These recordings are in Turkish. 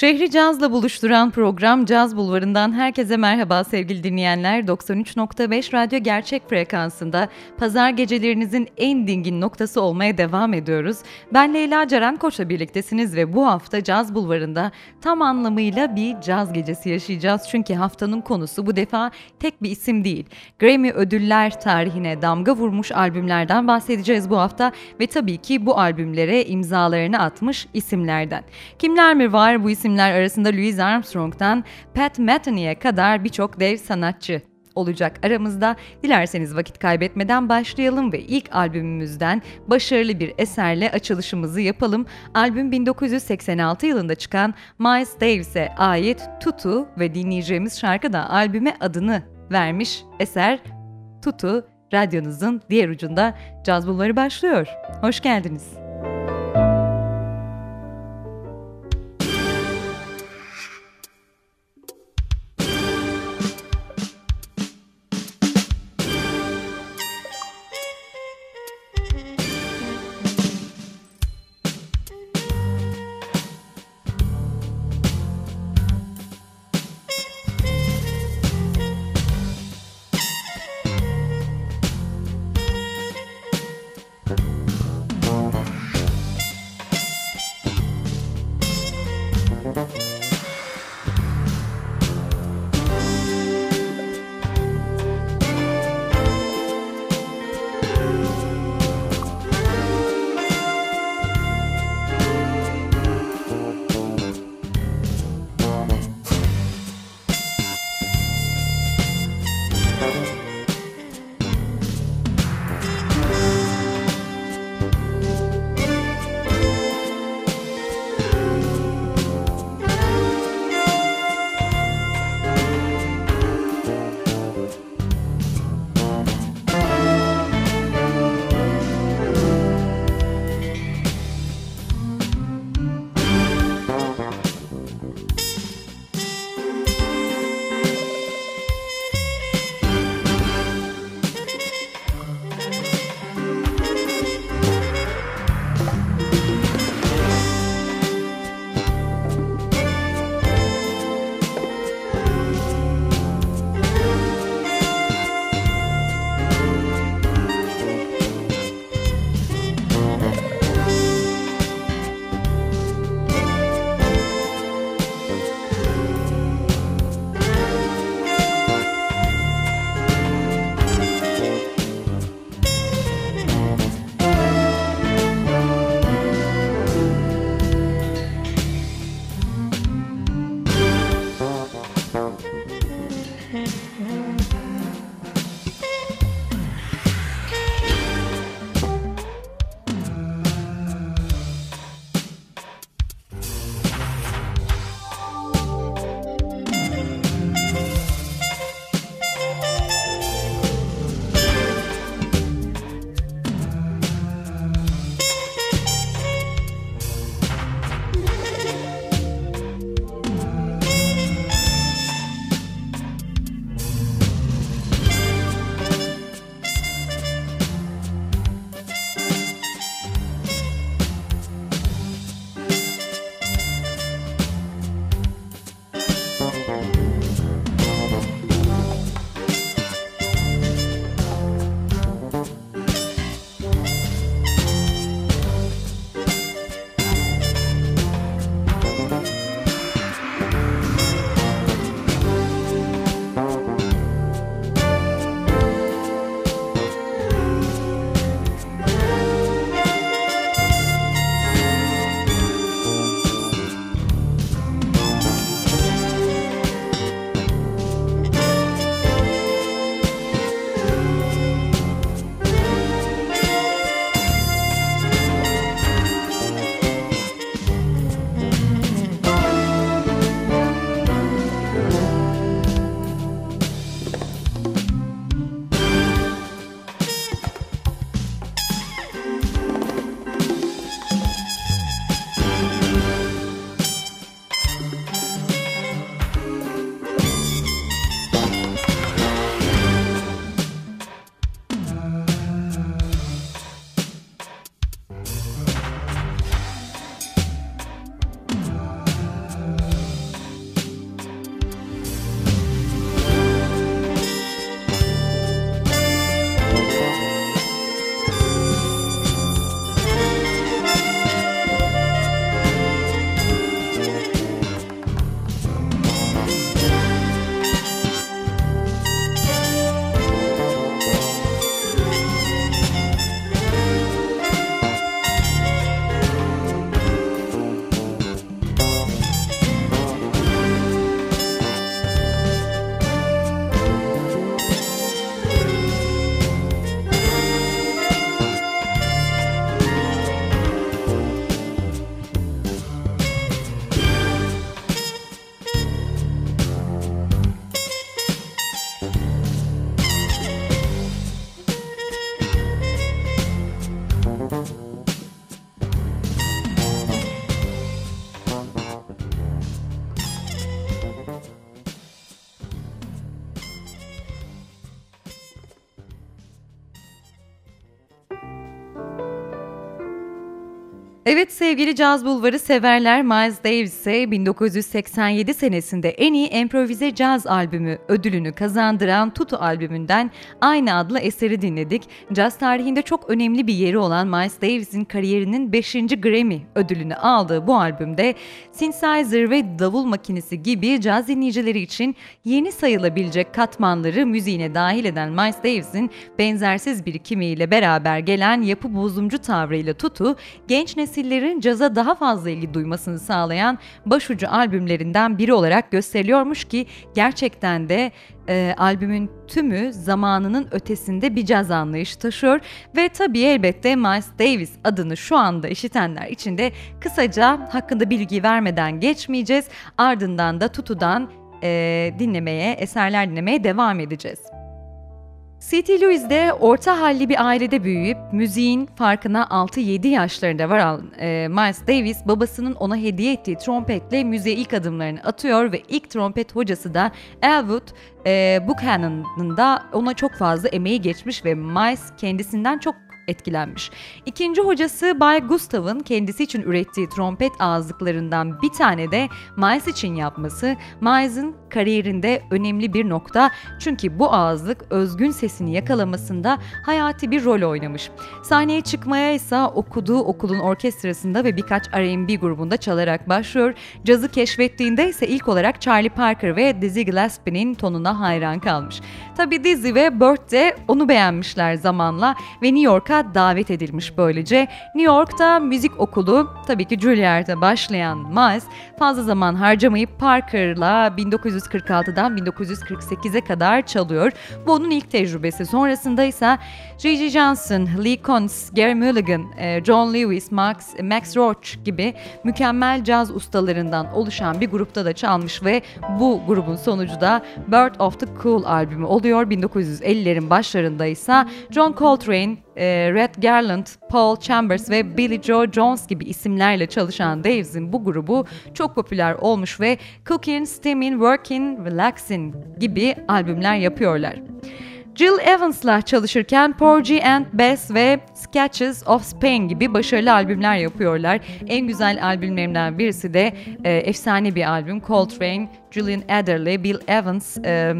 Şehri cazla buluşturan program Caz Bulvarı'ndan herkese merhaba sevgili dinleyenler. 93.5 Radyo Gerçek Frekansı'nda pazar gecelerinizin en dingin noktası olmaya devam ediyoruz. Ben Leyla Ceren Koç'la birliktesiniz ve bu hafta Caz Bulvarı'nda tam anlamıyla bir caz gecesi yaşayacağız. Çünkü haftanın konusu bu defa tek bir isim değil. Grammy ödüller tarihine damga vurmuş albümlerden bahsedeceğiz bu hafta ve tabii ki bu albümlere imzalarını atmış isimlerden. Kimler mi var bu isim isimler arasında Louis Armstrong'dan Pat Metheny'e kadar birçok dev sanatçı olacak aramızda. Dilerseniz vakit kaybetmeden başlayalım ve ilk albümümüzden başarılı bir eserle açılışımızı yapalım. Albüm 1986 yılında çıkan Miles Davis'e ait Tutu ve dinleyeceğimiz şarkı da albüme adını vermiş eser Tutu. Radyonuzun diğer ucunda caz bulvarı başlıyor. Hoş geldiniz. Evet sevgili caz bulvarı severler Miles Davis'e 1987 senesinde en iyi improvize caz albümü ödülünü kazandıran Tutu albümünden aynı adlı eseri dinledik. Caz tarihinde çok önemli bir yeri olan Miles Davis'in kariyerinin 5. Grammy ödülünü aldığı bu albümde synthesizer ve davul makinesi gibi caz dinleyicileri için yeni sayılabilecek katmanları müziğine dahil eden Miles Davis'in benzersiz birikimiyle beraber gelen yapı bozumcu tavrıyla Tutu genç nesil nesillerin caza daha fazla ilgi duymasını sağlayan başucu albümlerinden biri olarak gösteriliyormuş ki gerçekten de e, albümün tümü zamanının ötesinde bir caz anlayışı taşıyor ve tabii elbette Miles Davis adını şu anda işitenler için de kısaca hakkında bilgi vermeden geçmeyeceğiz. Ardından da Tutu'dan e, dinlemeye, eserler dinlemeye devam edeceğiz. C.T. Lewis de orta halli bir ailede büyüyüp müziğin farkına 6-7 yaşlarında varan e, Miles Davis babasının ona hediye ettiği trompetle müziğe ilk adımlarını atıyor ve ilk trompet hocası da Elwood e, Buchanan'ın da ona çok fazla emeği geçmiş ve Miles kendisinden çok etkilenmiş. İkinci hocası Bay Gustav'ın kendisi için ürettiği trompet ağızlıklarından bir tane de Miles için yapması Miles'ın kariyerinde önemli bir nokta çünkü bu ağızlık özgün sesini yakalamasında hayati bir rol oynamış. Sahneye çıkmaya ise okuduğu okulun orkestrasında ve birkaç R&B grubunda çalarak başlıyor. Cazı keşfettiğinde ise ilk olarak Charlie Parker ve Dizzy Gillespie'nin tonuna hayran kalmış. Tabi Dizzy ve Burt de onu beğenmişler zamanla ve New York'a davet edilmiş böylece. New York'ta müzik okulu tabii ki Juilliard'a başlayan Miles fazla zaman harcamayıp Parker'la 1900 1946'dan 1948'e kadar çalıyor. Bu onun ilk tecrübesi. Sonrasında ise Gigi Johnson, Lee Konitz, Gary Mulligan, e, John Lewis, Max, Max Roach gibi mükemmel caz ustalarından oluşan bir grupta da çalmış ve bu grubun sonucu da Bird of the Cool albümü oluyor. 1950'lerin başlarında ise John Coltrane, e, Red Garland, Paul Chambers ve Billy Joe Jones gibi isimlerle çalışan Daves'in bu grubu çok popüler olmuş ve Cooking, Steaming, Working, Relaxing gibi albümler yapıyorlar. Jill Evans'la çalışırken Porgy and Bess ve Sketches of Spain gibi başarılı albümler yapıyorlar. En güzel albümlerinden birisi de e, efsane bir albüm Coltrane, Julian Adderley, Bill Evans, e,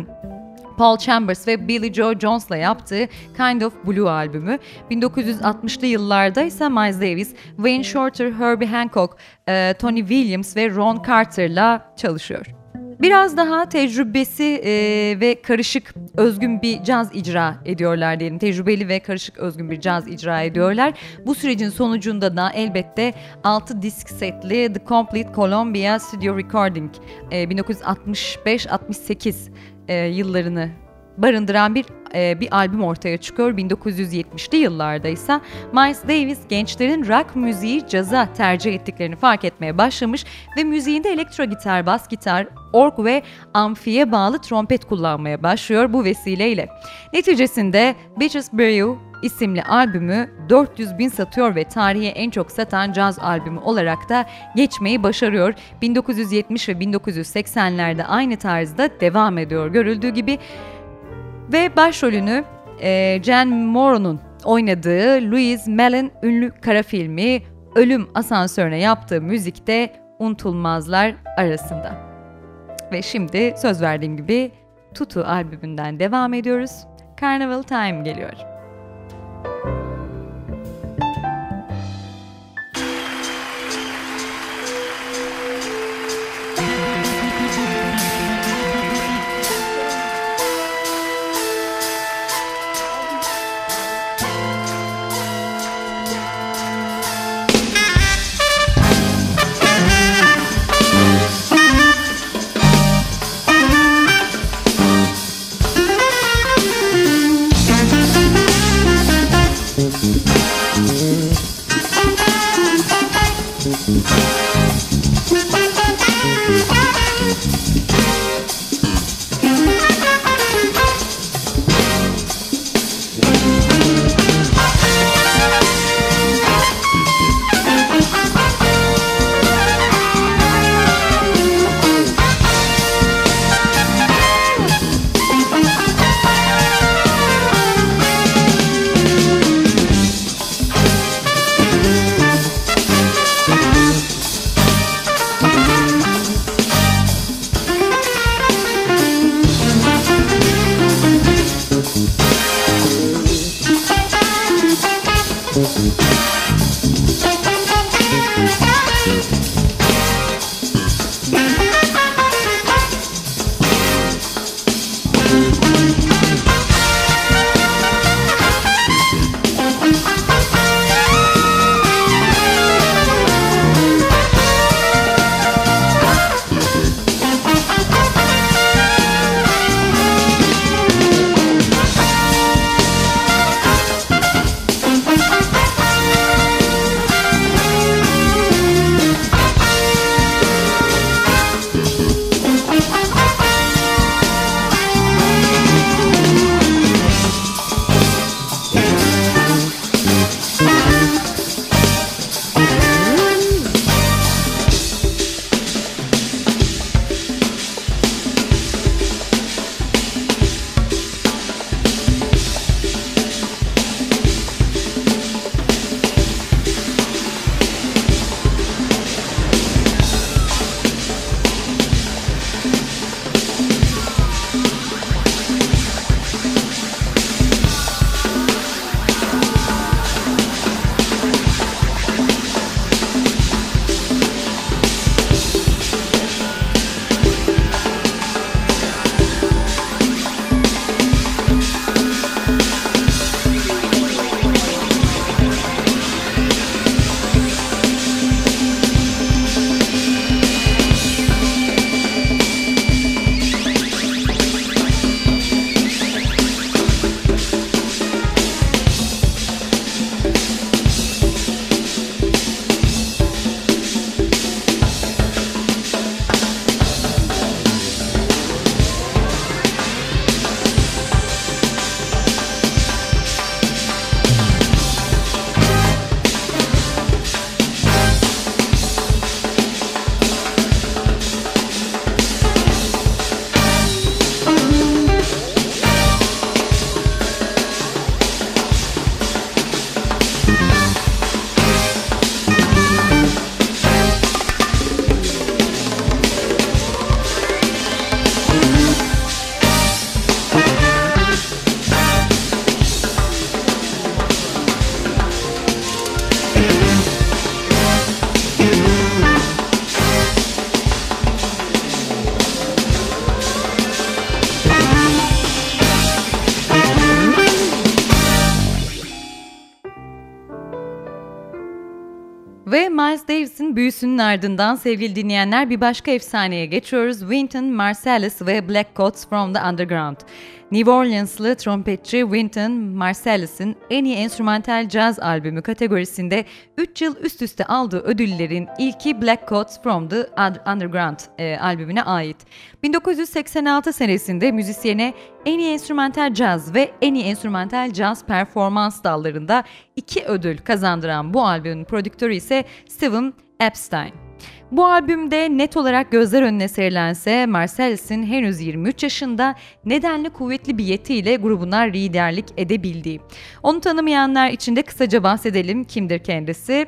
Paul Chambers ve Billy Joe Jones'la yaptığı Kind of Blue albümü. 1960'lı yıllarda ise Miles Davis, Wayne Shorter, Herbie Hancock, e, Tony Williams ve Ron Carter'la çalışıyor. Biraz daha tecrübesi e, ve karışık özgün bir caz icra ediyorlar diyelim. Tecrübeli ve karışık özgün bir caz icra ediyorlar. Bu sürecin sonucunda da elbette 6 disk setli The Complete Columbia Studio Recording e, 1965-68 e, yıllarını barındıran bir e, bir albüm ortaya çıkıyor. 1970'li yıllarda ise Miles Davis gençlerin rock müziği caza tercih ettiklerini fark etmeye başlamış ve müziğinde elektro gitar, bas gitar, org ve amfiye bağlı trompet kullanmaya başlıyor bu vesileyle. Neticesinde Bitches Brew isimli albümü 400 bin satıyor ve tarihe en çok satan caz albümü olarak da geçmeyi başarıyor. 1970 ve 1980'lerde aynı tarzda devam ediyor görüldüğü gibi ve başrolünü e, Jen Morrow'un oynadığı Louise Mellon ünlü kara filmi Ölüm Asansörüne yaptığı müzikte unutulmazlar arasında. Ve şimdi söz verdiğim gibi Tutu albümünden devam ediyoruz. Carnival Time geliyor. Miles Davis'in büyüsünün ardından sevgili dinleyenler bir başka efsaneye geçiyoruz. Wynton Marsalis ve Black Coats from the Underground. New Orleans'lı trompetçi Wynton Marsalis'in en iyi enstrümantal caz albümü kategorisinde 3 yıl üst üste aldığı ödüllerin ilki Black Coats from the Underground e, albümüne ait. 1986 senesinde müzisyene en iyi enstrümantal caz ve en iyi enstrümantal caz performans dallarında iki ödül kazandıran bu albümün prodüktörü ise Steven Epstein. Bu albümde net olarak gözler önüne serilense Marcelles'in henüz 23 yaşında nedenli kuvvetli bir yetiyle grubuna liderlik edebildiği. Onu tanımayanlar için de kısaca bahsedelim kimdir kendisi.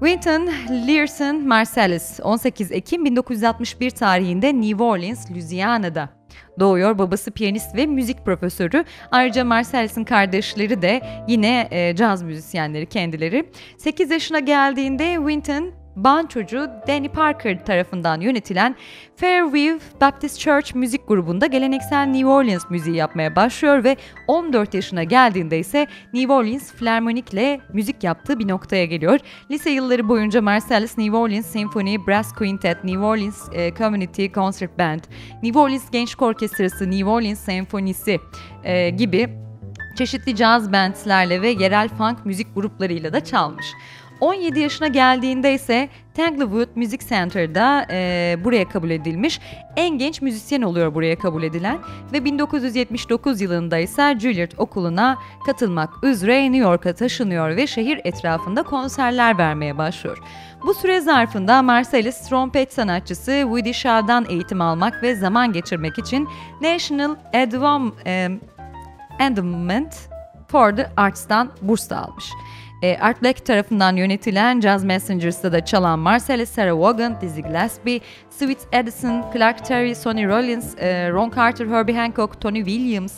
Winton Learson Marsalis 18 Ekim 1961 tarihinde New Orleans, Louisiana'da doğuyor. Babası piyanist ve müzik profesörü. Ayrıca Marsalis'in kardeşleri de yine e, caz müzisyenleri kendileri. 8 yaşına geldiğinde Winton Bançocu Danny Parker tarafından yönetilen Fairview Baptist Church müzik grubunda geleneksel New Orleans müziği yapmaya başlıyor ve 14 yaşına geldiğinde ise New Orleans Philharmonic'le müzik yaptığı bir noktaya geliyor. Lise yılları boyunca Marsalis New Orleans Symphony Brass Quintet, New Orleans e, Community Concert Band, New Orleans Gençlik Orkestrası, New Orleans Senfonisi e, gibi çeşitli caz bandlerle ve yerel funk müzik gruplarıyla da çalmış. 17 yaşına geldiğinde ise Tanglewood Music Center'da e, buraya kabul edilmiş. En genç müzisyen oluyor buraya kabul edilen ve 1979 yılında ise Juilliard Okulu'na katılmak üzere New York'a taşınıyor ve şehir etrafında konserler vermeye başlıyor. Bu süre zarfında Marsalis trompet sanatçısı Woody Shaw'dan eğitim almak ve zaman geçirmek için National Endowment for the Arts'tan burs da almış. E, Art Black tarafından yönetilen Jazz Messengers'ta da çalan Marcellus Sarah Vaughan, Dizzy Gillespie, Sweet Edison, Clark Terry, Sonny Rollins, e, Ron Carter, Herbie Hancock, Tony Williams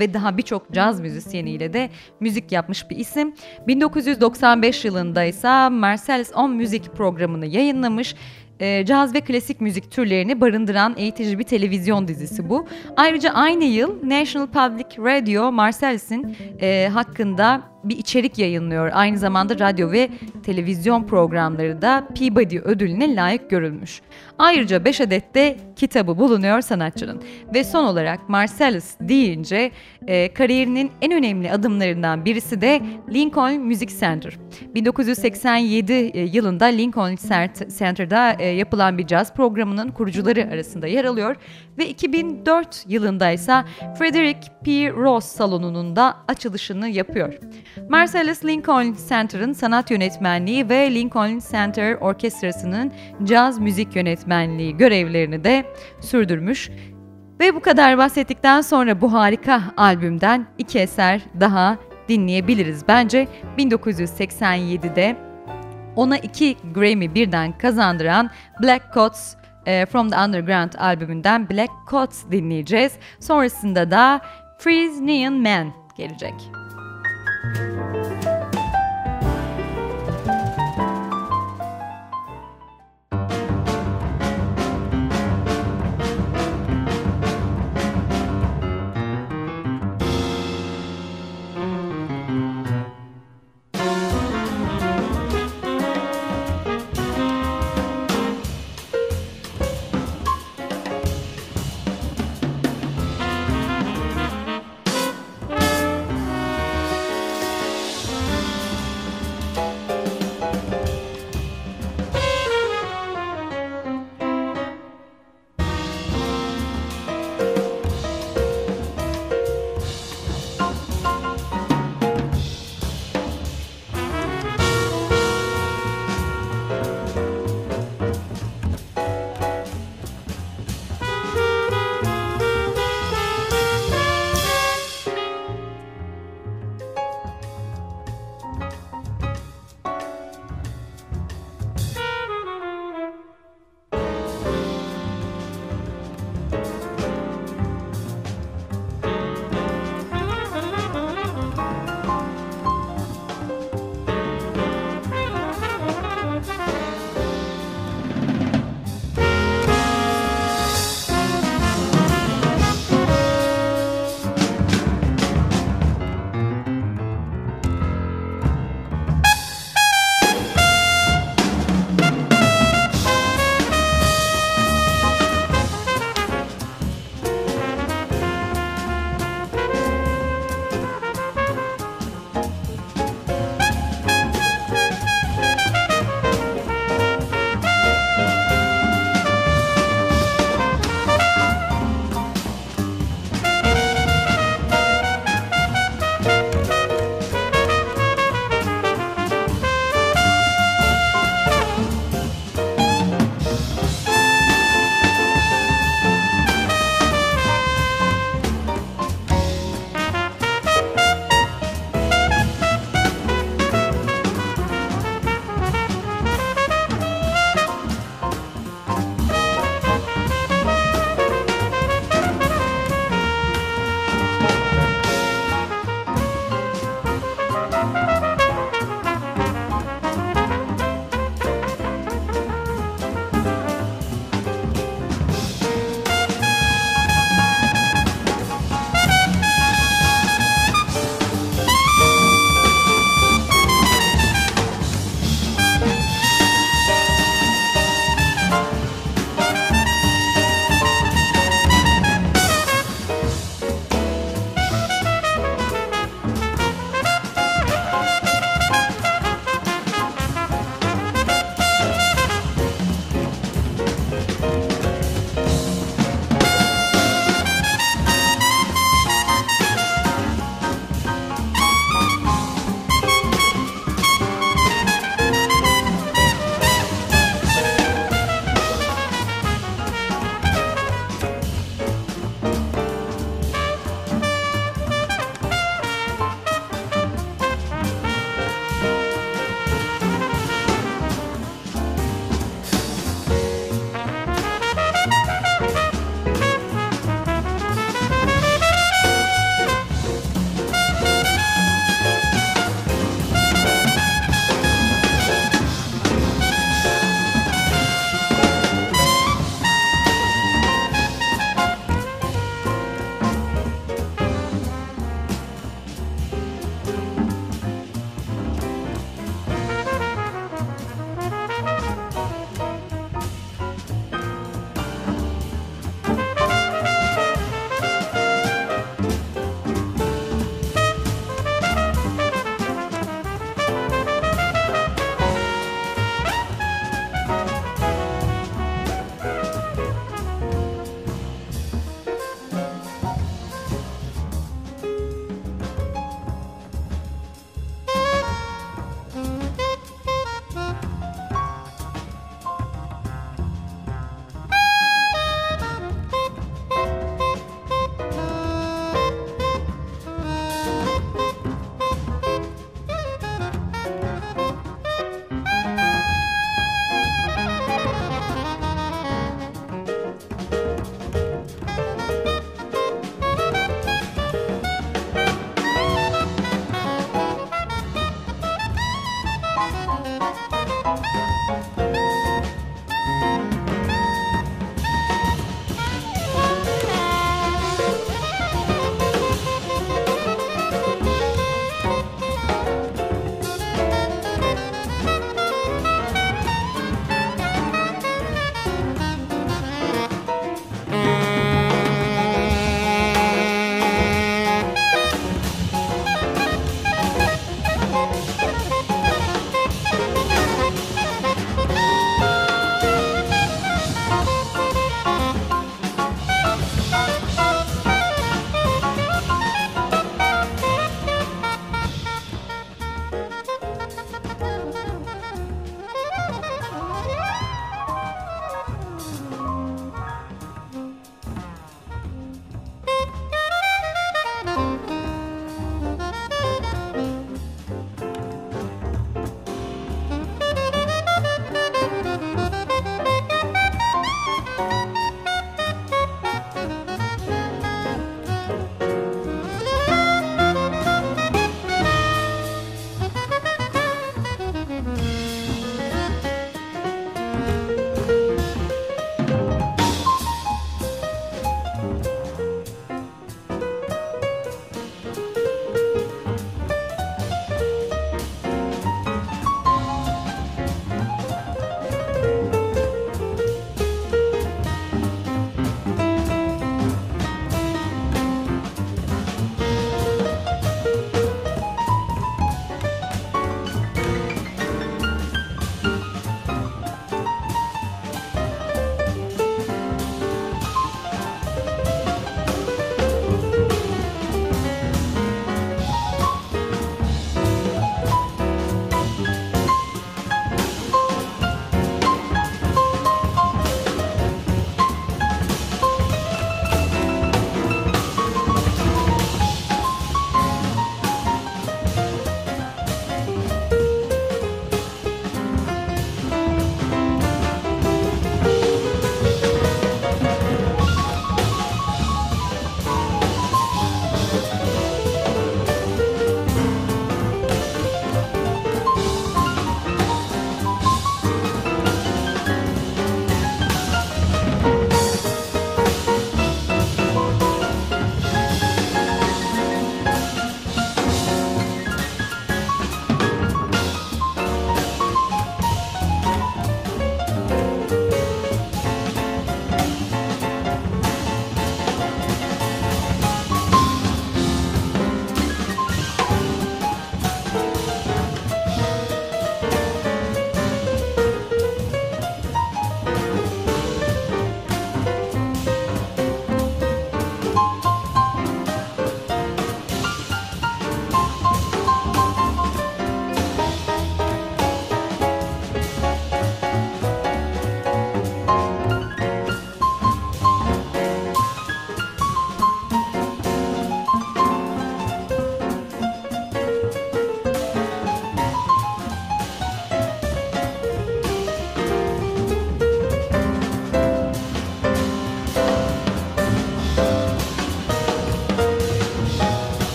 ve daha birçok caz müzisyeniyle de müzik yapmış bir isim. 1995 yılında ise Marcellus On Music programını yayınlamış e, caz ve klasik müzik türlerini barındıran eğitici bir televizyon dizisi bu. Ayrıca aynı yıl National Public Radio Marcellus'in e, hakkında bir içerik yayınlıyor. Aynı zamanda radyo ve televizyon programları da Peabody ödülüne layık görülmüş. Ayrıca 5 adet de kitabı bulunuyor sanatçının. Ve son olarak Marcellus deyince e, kariyerinin en önemli adımlarından birisi de Lincoln Music Center. 1987 e, yılında Lincoln Center'da e, yapılan bir caz programının kurucuları arasında yer alıyor ve 2004 yılında ise Frederick P. Ross salonunun da açılışını yapıyor. Marcellus Lincoln Center'ın sanat yönetmenliği ve Lincoln Center Orkestrası'nın caz müzik yönetmenliği görevlerini de sürdürmüş. Ve bu kadar bahsettikten sonra bu harika albümden iki eser daha dinleyebiliriz. Bence 1987'de ona iki Grammy birden kazandıran Black Coats e, From the Underground albümünden Black Coats dinleyeceğiz. Sonrasında da Freeze Neon Man gelecek.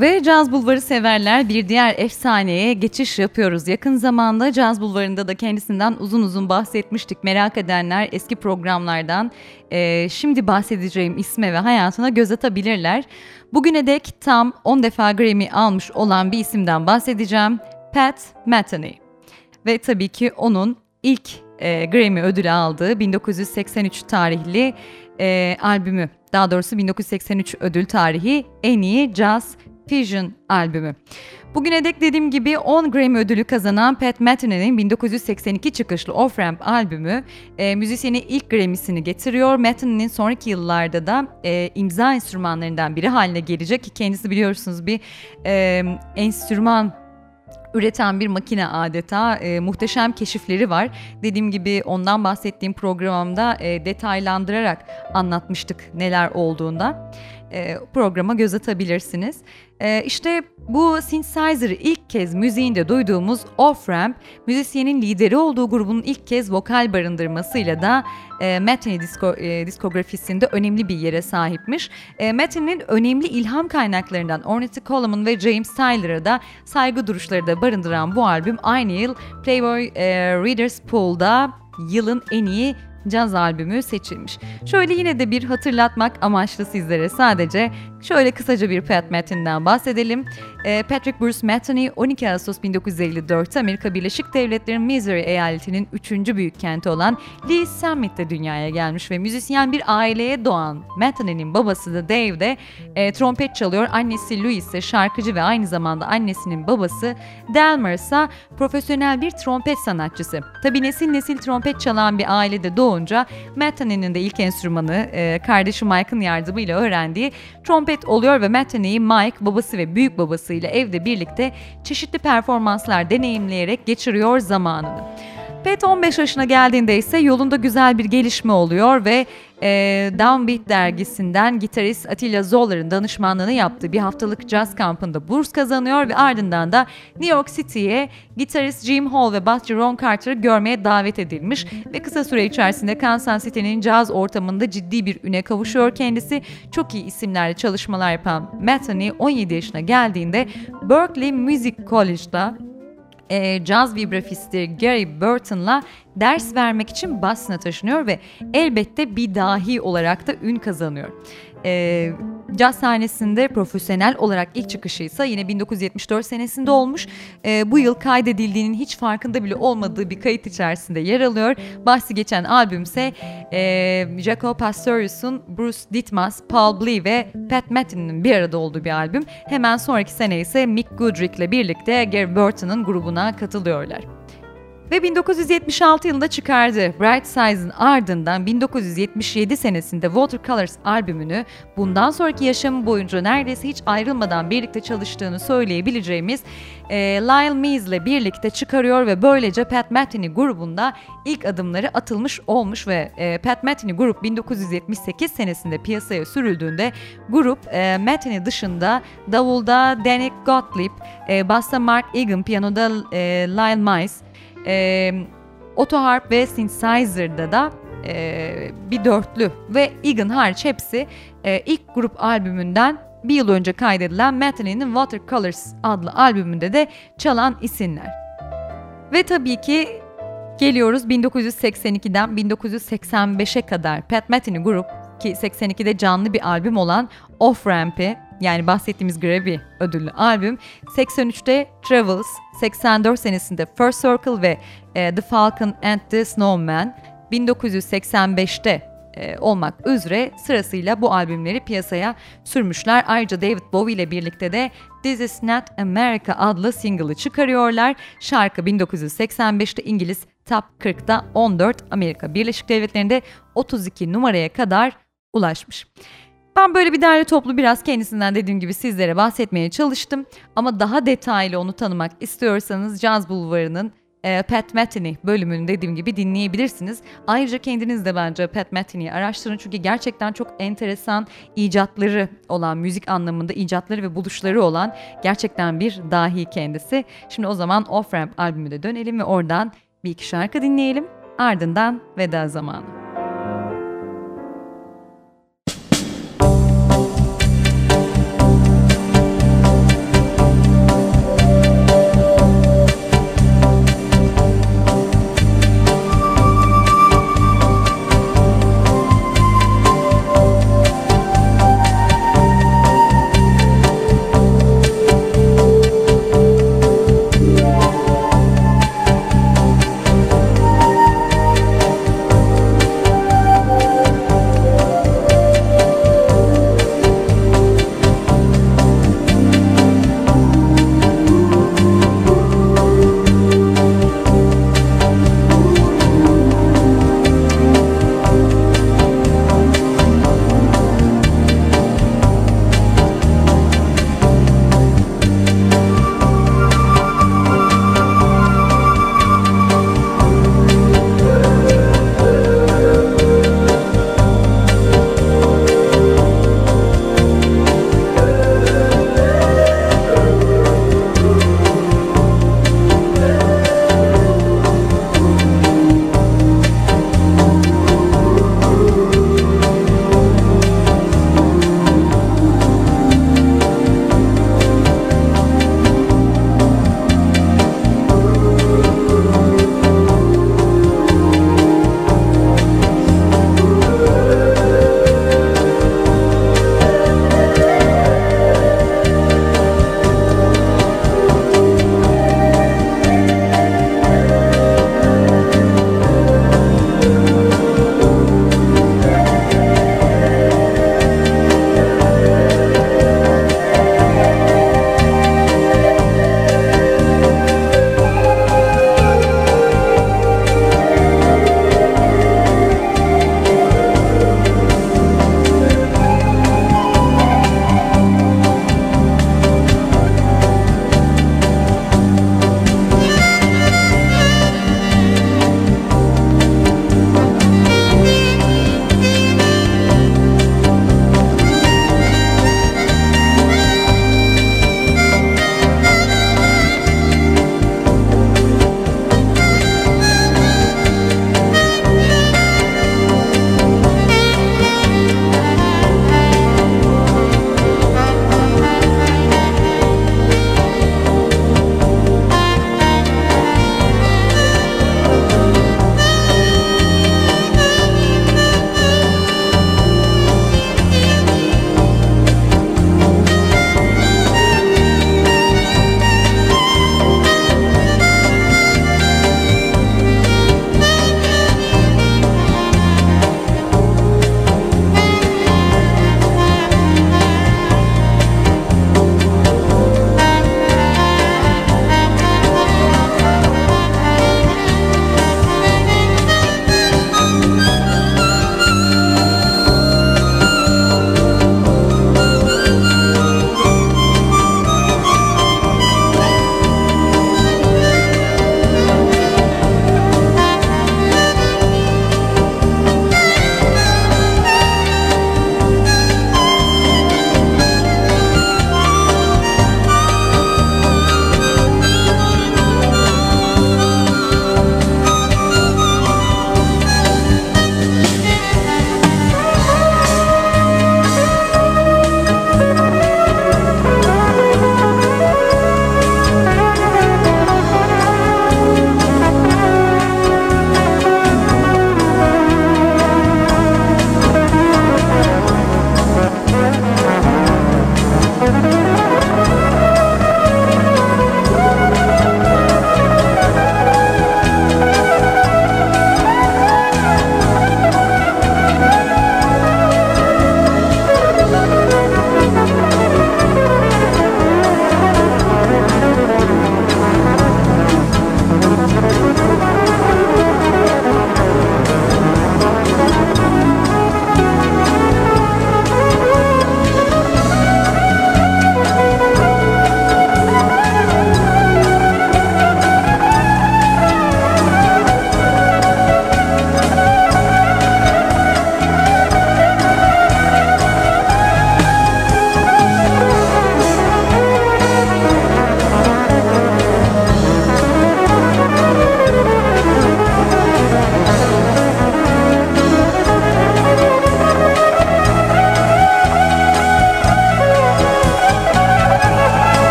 Ve Caz Bulvarı severler bir diğer efsaneye geçiş yapıyoruz. Yakın zamanda Caz Bulvarı'nda da kendisinden uzun uzun bahsetmiştik. Merak edenler eski programlardan e, şimdi bahsedeceğim isme ve hayatına göz atabilirler. Bugüne dek tam 10 defa Grammy almış olan bir isimden bahsedeceğim. Pat Metheny. Ve tabii ki onun ilk e, Grammy ödülü aldığı 1983 tarihli e, albümü. Daha doğrusu 1983 ödül tarihi en iyi jazz Fusion albümü. Bugüne dek dediğim gibi 10 Grammy ödülü kazanan Pat Metheny'nin 1982 çıkışlı Off Ramp albümü e, müzisyeni ilk Grammy'sini getiriyor. Metheny'nin sonraki yıllarda da e, imza enstrümanlarından biri haline gelecek ki kendisi biliyorsunuz bir e, enstrüman üreten bir makine adeta e, muhteşem keşifleri var. Dediğim gibi ondan bahsettiğim programda e, detaylandırarak anlatmıştık neler olduğunda. E, programa göz atabilirsiniz. E, işte bu synthesizer'ı ilk kez müziğinde duyduğumuz Off-Ramp, müzisyenin lideri olduğu grubun ilk kez vokal barındırmasıyla da e, Metin'i disko, e, diskografisinde önemli bir yere sahipmiş. E, Metin'in önemli ilham kaynaklarından Ornette Coleman ve James Tyler'a da saygı duruşları da barındıran bu albüm aynı yıl Playboy e, Readers Pool'da yılın en iyi caz albümü seçilmiş. Şöyle yine de bir hatırlatmak amaçlı sizlere sadece şöyle kısaca bir Pat Metheny'den bahsedelim. Ee, Patrick Bruce Metheny 12 Ağustos 1954'te Amerika Birleşik Devletleri Missouri eyaletinin 3. büyük kenti olan Lee Summit'te dünyaya gelmiş ve müzisyen bir aileye doğan Metheny'nin babası da Dave de e, trompet çalıyor. Annesi Louis ise şarkıcı ve aynı zamanda annesinin babası Delmer ise profesyonel bir trompet sanatçısı. Tabi nesil nesil trompet çalan bir ailede doğunca Metheny'nin de ilk enstrümanı e, kardeşi Mike'ın yardımıyla öğrendiği trompet oluyor ve Metheny'yi Mike babası ve büyük babasıyla evde birlikte çeşitli performanslar deneyimleyerek geçiriyor zamanını. Pet 15 yaşına geldiğinde ise yolunda güzel bir gelişme oluyor ve e, Downbeat dergisinden gitarist Atilla Zoller'ın danışmanlığını yaptığı bir haftalık jazz kampında burs kazanıyor ve ardından da New York City'ye gitarist Jim Hall ve basçı Ron Carter'ı görmeye davet edilmiş ve kısa süre içerisinde Kansas City'nin caz ortamında ciddi bir üne kavuşuyor kendisi. Çok iyi isimlerle çalışmalar yapan Metheny 17 yaşına geldiğinde Berkeley Music College'da e, caz vibrafisti Gary Burton'la ders vermek için Boston'a taşınıyor ve elbette bir dahi olarak da ün kazanıyor. E, caz sahnesinde profesyonel olarak ilk çıkışı ise yine 1974 senesinde olmuş. E, bu yıl kaydedildiğinin hiç farkında bile olmadığı bir kayıt içerisinde yer alıyor. Bahsi geçen albümse e, Jaco Pastorius'un Bruce Ditmas, Paul Blee ve Pat Metheny'nin bir arada olduğu bir albüm. Hemen sonraki sene ise Mick Goodrick ile birlikte Gary Burton'ın grubuna katılıyorlar. Ve 1976 yılında çıkardığı Bright Side'ın ardından 1977 senesinde Watercolors albümünü bundan sonraki yaşamı boyunca neredeyse hiç ayrılmadan birlikte çalıştığını söyleyebileceğimiz e, Lyle Mees ile birlikte çıkarıyor ve böylece Pat Metheny grubunda ilk adımları atılmış olmuş ve e, Pat Metheny grup 1978 senesinde piyasaya sürüldüğünde grup e, Metheny dışında davulda Danny Gottlieb, e, bassa Mark Egan, piyanoda e, Lyle Mize, e, otoharp ve synthesizer'da da e, bir dörtlü ve Egan hariç hepsi e, ilk grup albümünden bir yıl önce kaydedilen Metheny'nin Watercolors adlı albümünde de çalan isimler. Ve tabii ki geliyoruz 1982'den 1985'e kadar Pat Metheny grup ki 82'de canlı bir albüm olan Off Ramp'i yani bahsettiğimiz Grammy ödüllü albüm 83'te Travels, 84 senesinde First Circle ve e, The Falcon and the Snowman, 1985'te e, olmak üzere sırasıyla bu albümleri piyasaya sürmüşler. Ayrıca David Bowie ile birlikte de This Is Not America adlı single'ı çıkarıyorlar. Şarkı 1985'te İngiliz Top 40'da 14, Amerika Birleşik Devletleri'nde 32 numaraya kadar ulaşmış. Ben böyle bir derli toplu biraz kendisinden dediğim gibi sizlere bahsetmeye çalıştım. Ama daha detaylı onu tanımak istiyorsanız Jazz Bulvarı'nın e, Pat Metheny bölümünü dediğim gibi dinleyebilirsiniz. Ayrıca kendiniz de bence Pat Metheny'yi araştırın çünkü gerçekten çok enteresan icatları olan, müzik anlamında icatları ve buluşları olan gerçekten bir dahi kendisi. Şimdi o zaman Off Ramp albümüne dönelim ve oradan bir iki şarkı dinleyelim. Ardından veda zamanı.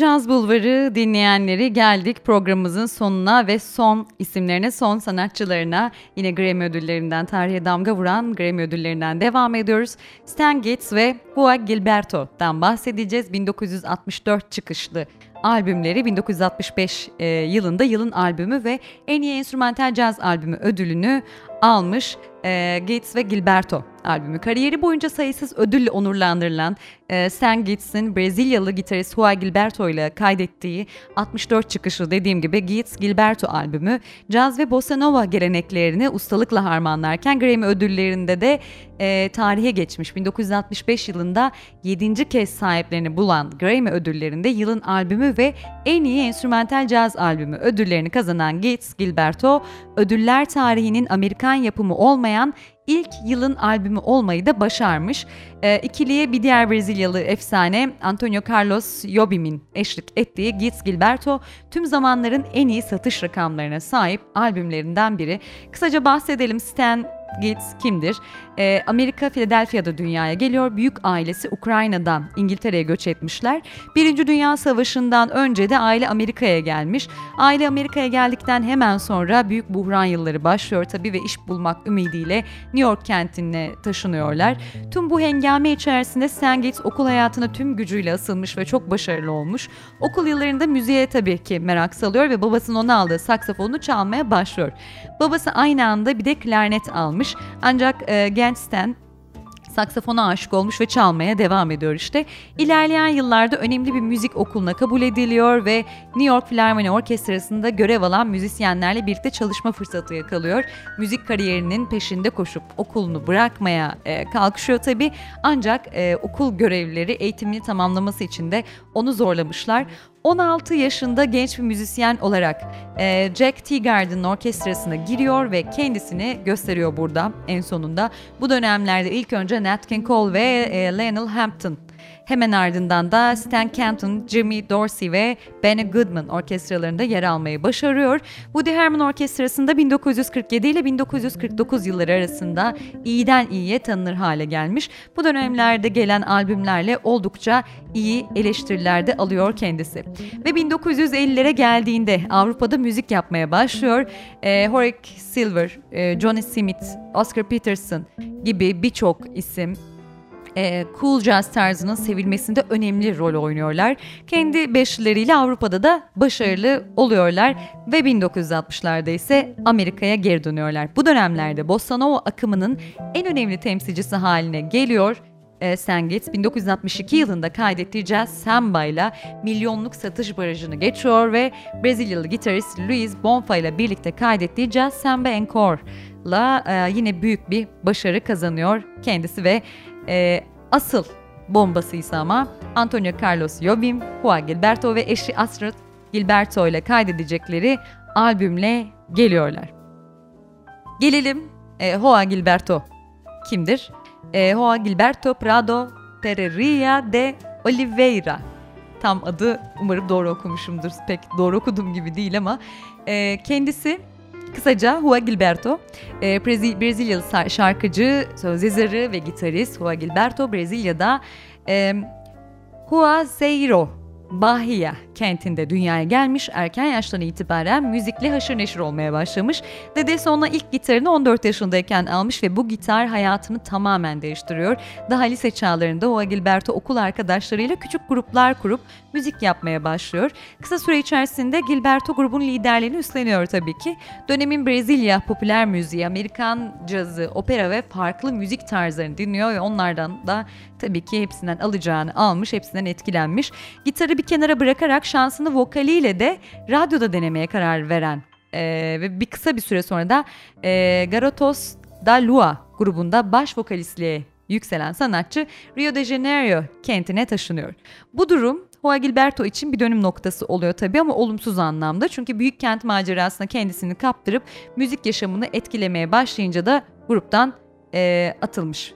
Caz Bulvarı dinleyenleri geldik programımızın sonuna ve son isimlerine, son sanatçılarına yine Grammy ödüllerinden tarihe damga vuran Grammy ödüllerinden devam ediyoruz. Stan Getz ve Juan Gilberto'dan bahsedeceğiz. 1964 çıkışlı albümleri 1965 e, yılında yılın albümü ve en iyi enstrümantal caz albümü ödülünü almış e, Gates ve Gilberto albümü. Kariyeri boyunca sayısız ödülle onurlandırılan e, Stan Gates'in Brezilyalı gitarist Juan Gilberto ile kaydettiği 64 çıkışlı dediğim gibi Gates Gilberto albümü caz ve bossa nova geleneklerini ustalıkla harmanlarken Grammy ödüllerinde de e, tarihe geçmiş. 1965 yılında 7. kez sahiplerini bulan Grammy ödüllerinde yılın albümü ve en iyi enstrümantal caz albümü ödüllerini kazanan Gates Gilberto ödüller tarihinin Amerikan yapımı olmayan ilk yılın albümü olmayı da başarmış. E, ikiliye bir diğer Brezilyalı efsane Antonio Carlos Jobim'in eşlik ettiği Gits Gilberto tüm zamanların en iyi satış rakamlarına sahip albümlerinden biri. Kısaca bahsedelim Stan Gates kimdir? Ee, Amerika Philadelphia'da dünyaya geliyor. Büyük ailesi Ukrayna'dan İngiltere'ye göç etmişler. Birinci Dünya Savaşı'ndan önce de aile Amerika'ya gelmiş. Aile Amerika'ya geldikten hemen sonra büyük buhran yılları başlıyor tabii ve iş bulmak ümidiyle New York kentine taşınıyorlar. Tüm bu hengame içerisinde Stan Gates okul hayatına tüm gücüyle asılmış ve çok başarılı olmuş. Okul yıllarında müziğe tabii ki merak salıyor ve babasının ona aldığı saksafonu çalmaya başlıyor. Babası aynı anda bir de klarnet almış. Ancak e, genç saksafona aşık olmuş ve çalmaya devam ediyor işte. İlerleyen yıllarda önemli bir müzik okuluna kabul ediliyor ve New York Philharmonic Orkestrası'nda görev alan müzisyenlerle birlikte çalışma fırsatı yakalıyor. Müzik kariyerinin peşinde koşup okulunu bırakmaya e, kalkışıyor tabii. Ancak e, okul görevlileri eğitimini tamamlaması için de onu zorlamışlar. 16 yaşında genç bir müzisyen olarak e, Jack Teagarden'ın orkestrasına giriyor ve kendisini gösteriyor burada en sonunda. Bu dönemlerde ilk önce Nat King Cole ve e, Lionel Hampton Hemen ardından da Stan Kenton, Jimmy Dorsey ve Benny Goodman orkestralarında yer almayı başarıyor. Woody Herman Orkestrası'nda 1947 ile 1949 yılları arasında iyiden iyiye tanınır hale gelmiş. Bu dönemlerde gelen albümlerle oldukça iyi eleştirilerde alıyor kendisi. Ve 1950'lere geldiğinde Avrupa'da müzik yapmaya başlıyor. E, Horace Silver, e, Johnny Smith, Oscar Peterson gibi birçok isim e, cool jazz tarzının sevilmesinde önemli rol oynuyorlar. Kendi beşlileriyle Avrupa'da da başarılı oluyorlar ve 1960'larda ise Amerika'ya geri dönüyorlar. Bu dönemlerde Bossa Nova akımının en önemli temsilcisi haline geliyor e, Sengit 1962 yılında kaydettiği Jazz Samba ile milyonluk satış barajını geçiyor ve Brezilyalı gitarist Luis Bonfa ile birlikte kaydettiği Jazz Samba Encore ile yine büyük bir başarı kazanıyor kendisi ve e, asıl bombası ise ama Antonio Carlos Jobim, Juan Gilberto ve eşi Astrid Gilberto ile kaydedecekleri albümle geliyorlar. Gelelim e, Juan Gilberto kimdir? E, Juan Gilberto Prado Terreria de Oliveira. Tam adı umarım doğru okumuşumdur. Pek doğru okudum gibi değil ama e, kendisi Kısaca Juan Gilberto, e, Brezilyalı şarkıcı, söz yazarı ve gitarist Juan Gilberto Brezilya'da e, Juazeiro Bahia kentinde dünyaya gelmiş, erken yaştan itibaren müzikle haşır neşir olmaya başlamış. Dedesi ona ilk gitarını 14 yaşındayken almış ve bu gitar hayatını tamamen değiştiriyor. Daha lise çağlarında o Gilberto okul arkadaşlarıyla küçük gruplar kurup müzik yapmaya başlıyor. Kısa süre içerisinde Gilberto grubun liderliğini üstleniyor tabii ki. Dönemin Brezilya popüler müziği, Amerikan cazı, opera ve farklı müzik tarzlarını dinliyor ve onlardan da tabii ki hepsinden alacağını almış, hepsinden etkilenmiş. Gitarı bir kenara bırakarak şansını vokaliyle de radyoda denemeye karar veren e, ve bir kısa bir süre sonra da e, Garotos da Lua grubunda baş vokalistliğe yükselen sanatçı Rio de Janeiro kentine taşınıyor. Bu durum Juan Gilberto için bir dönüm noktası oluyor tabii ama olumsuz anlamda. Çünkü büyük kent macerasına kendisini kaptırıp müzik yaşamını etkilemeye başlayınca da gruptan e, atılmış.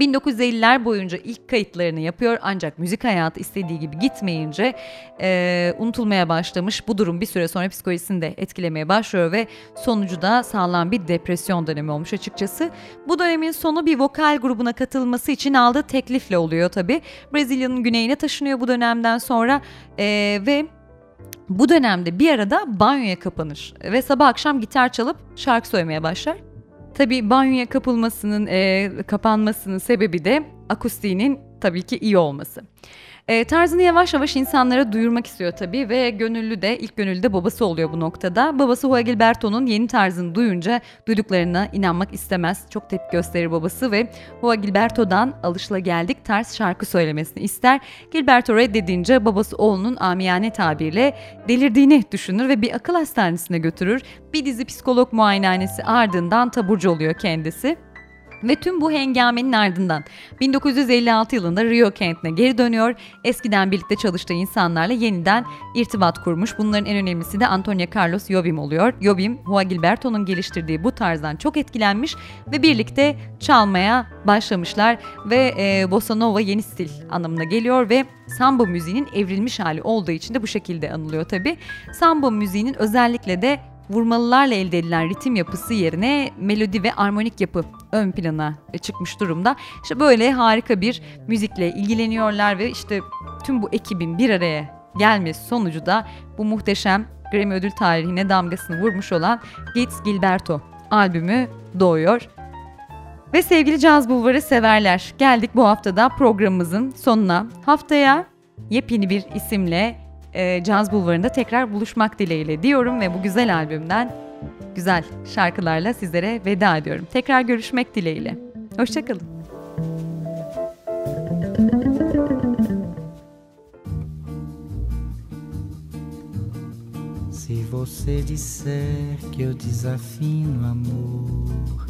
1950'ler boyunca ilk kayıtlarını yapıyor ancak müzik hayatı istediği gibi gitmeyince e, unutulmaya başlamış. Bu durum bir süre sonra psikolojisini de etkilemeye başlıyor ve sonucu da sağlam bir depresyon dönemi olmuş açıkçası. Bu dönemin sonu bir vokal grubuna katılması için aldığı teklifle oluyor tabi. Brezilya'nın güneyine taşınıyor bu dönemden sonra e, ve bu dönemde bir arada banyoya kapanır ve sabah akşam gitar çalıp şarkı söylemeye başlar. Tabii banyoya kapılmasının, e, kapanmasının sebebi de akustiğinin tabii ki iyi olması. E, tarzını yavaş yavaş insanlara duyurmak istiyor tabii ve gönüllü de ilk gönüllü de babası oluyor bu noktada. Babası Juan Gilberto'nun yeni tarzını duyunca duyduklarına inanmak istemez. Çok tepki gösterir babası ve Juan Gilberto'dan alışılageldik tarz şarkı söylemesini ister. Gilberto reddedince babası oğlunun amiyane tabirle delirdiğini düşünür ve bir akıl hastanesine götürür. Bir dizi psikolog muayenehanesi ardından taburcu oluyor kendisi. Ve tüm bu hengamenin ardından 1956 yılında Rio kentine geri dönüyor. Eskiden birlikte çalıştığı insanlarla yeniden irtibat kurmuş. Bunların en önemlisi de Antonio Carlos Jobim oluyor. Jobim, Juan Gilberto'nun geliştirdiği bu tarzdan çok etkilenmiş ve birlikte çalmaya başlamışlar. Ve e, Bossa Nova yeni stil anlamına geliyor ve samba müziğinin evrilmiş hali olduğu için de bu şekilde anılıyor tabi. Samba müziğinin özellikle de vurmalılarla elde edilen ritim yapısı yerine melodi ve armonik yapı ön plana çıkmış durumda. İşte böyle harika bir müzikle ilgileniyorlar ve işte tüm bu ekibin bir araya gelmesi sonucu da bu muhteşem Grammy ödül tarihine damgasını vurmuş olan Gates Gilberto albümü doğuyor. Ve sevgili Caz Bulvarı severler, geldik bu haftada programımızın sonuna. Haftaya yepyeni bir isimle e, Caz Bulvarı'nda tekrar buluşmak dileğiyle diyorum ve bu güzel albümden güzel şarkılarla sizlere veda ediyorum. Tekrar görüşmek dileğiyle. Hoşçakalın. Se você disser que eu desafino amor,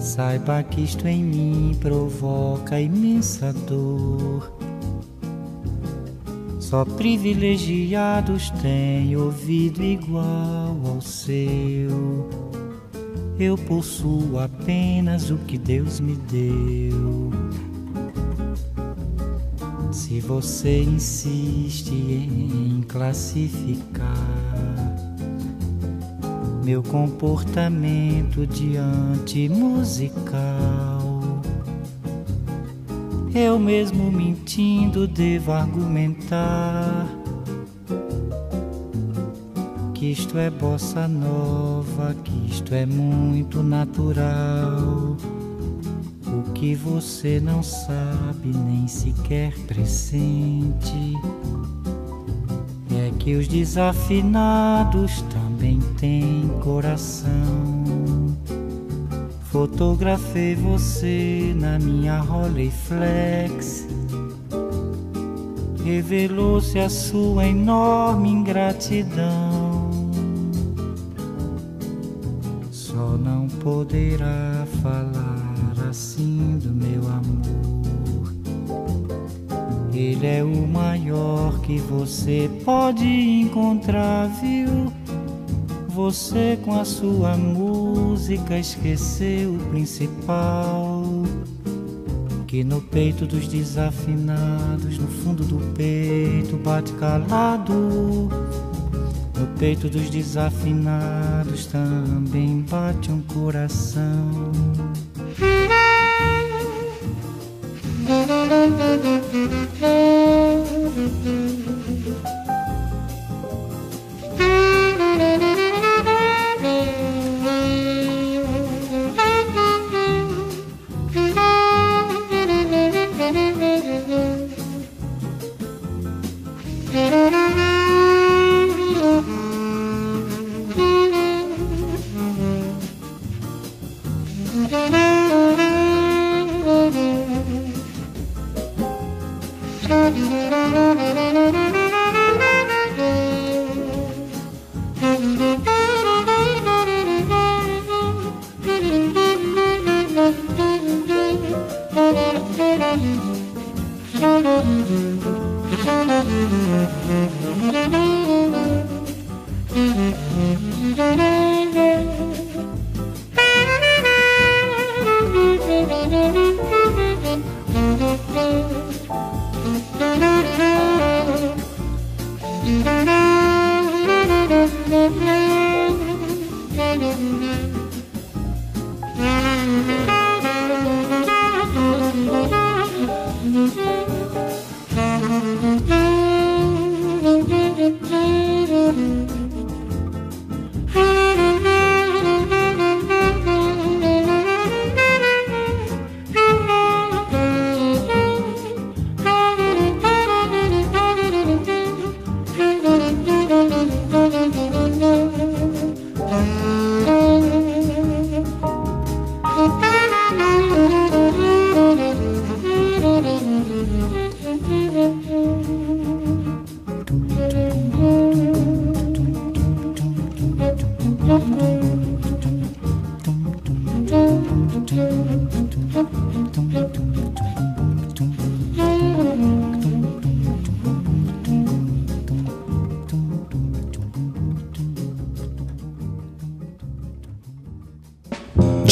saiba que isto em mim provoca imensa dor. Só privilegiados têm ouvido igual ao seu. Eu possuo apenas o que Deus me deu. Se você insiste em classificar meu comportamento diante musical eu mesmo mentindo devo argumentar que isto é bossa nova, que isto é muito natural. O que você não sabe nem sequer pressente é que os desafinados também têm coração. Fotografei você na minha Rolleiflex. Revelou-se a sua enorme ingratidão. Só não poderá falar assim do meu amor. Ele é o maior que você pode encontrar, viu? Você com a sua música esqueceu o principal. Que no peito dos desafinados, no fundo do peito bate calado. No peito dos desafinados também bate um coração.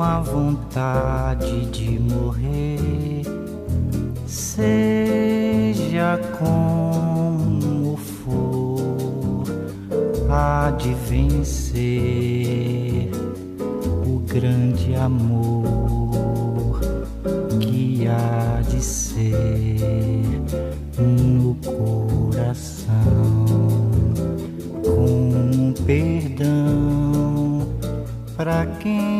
Uma vontade de morrer. Seja como for, há de vencer o grande amor que há de ser no coração com perdão para quem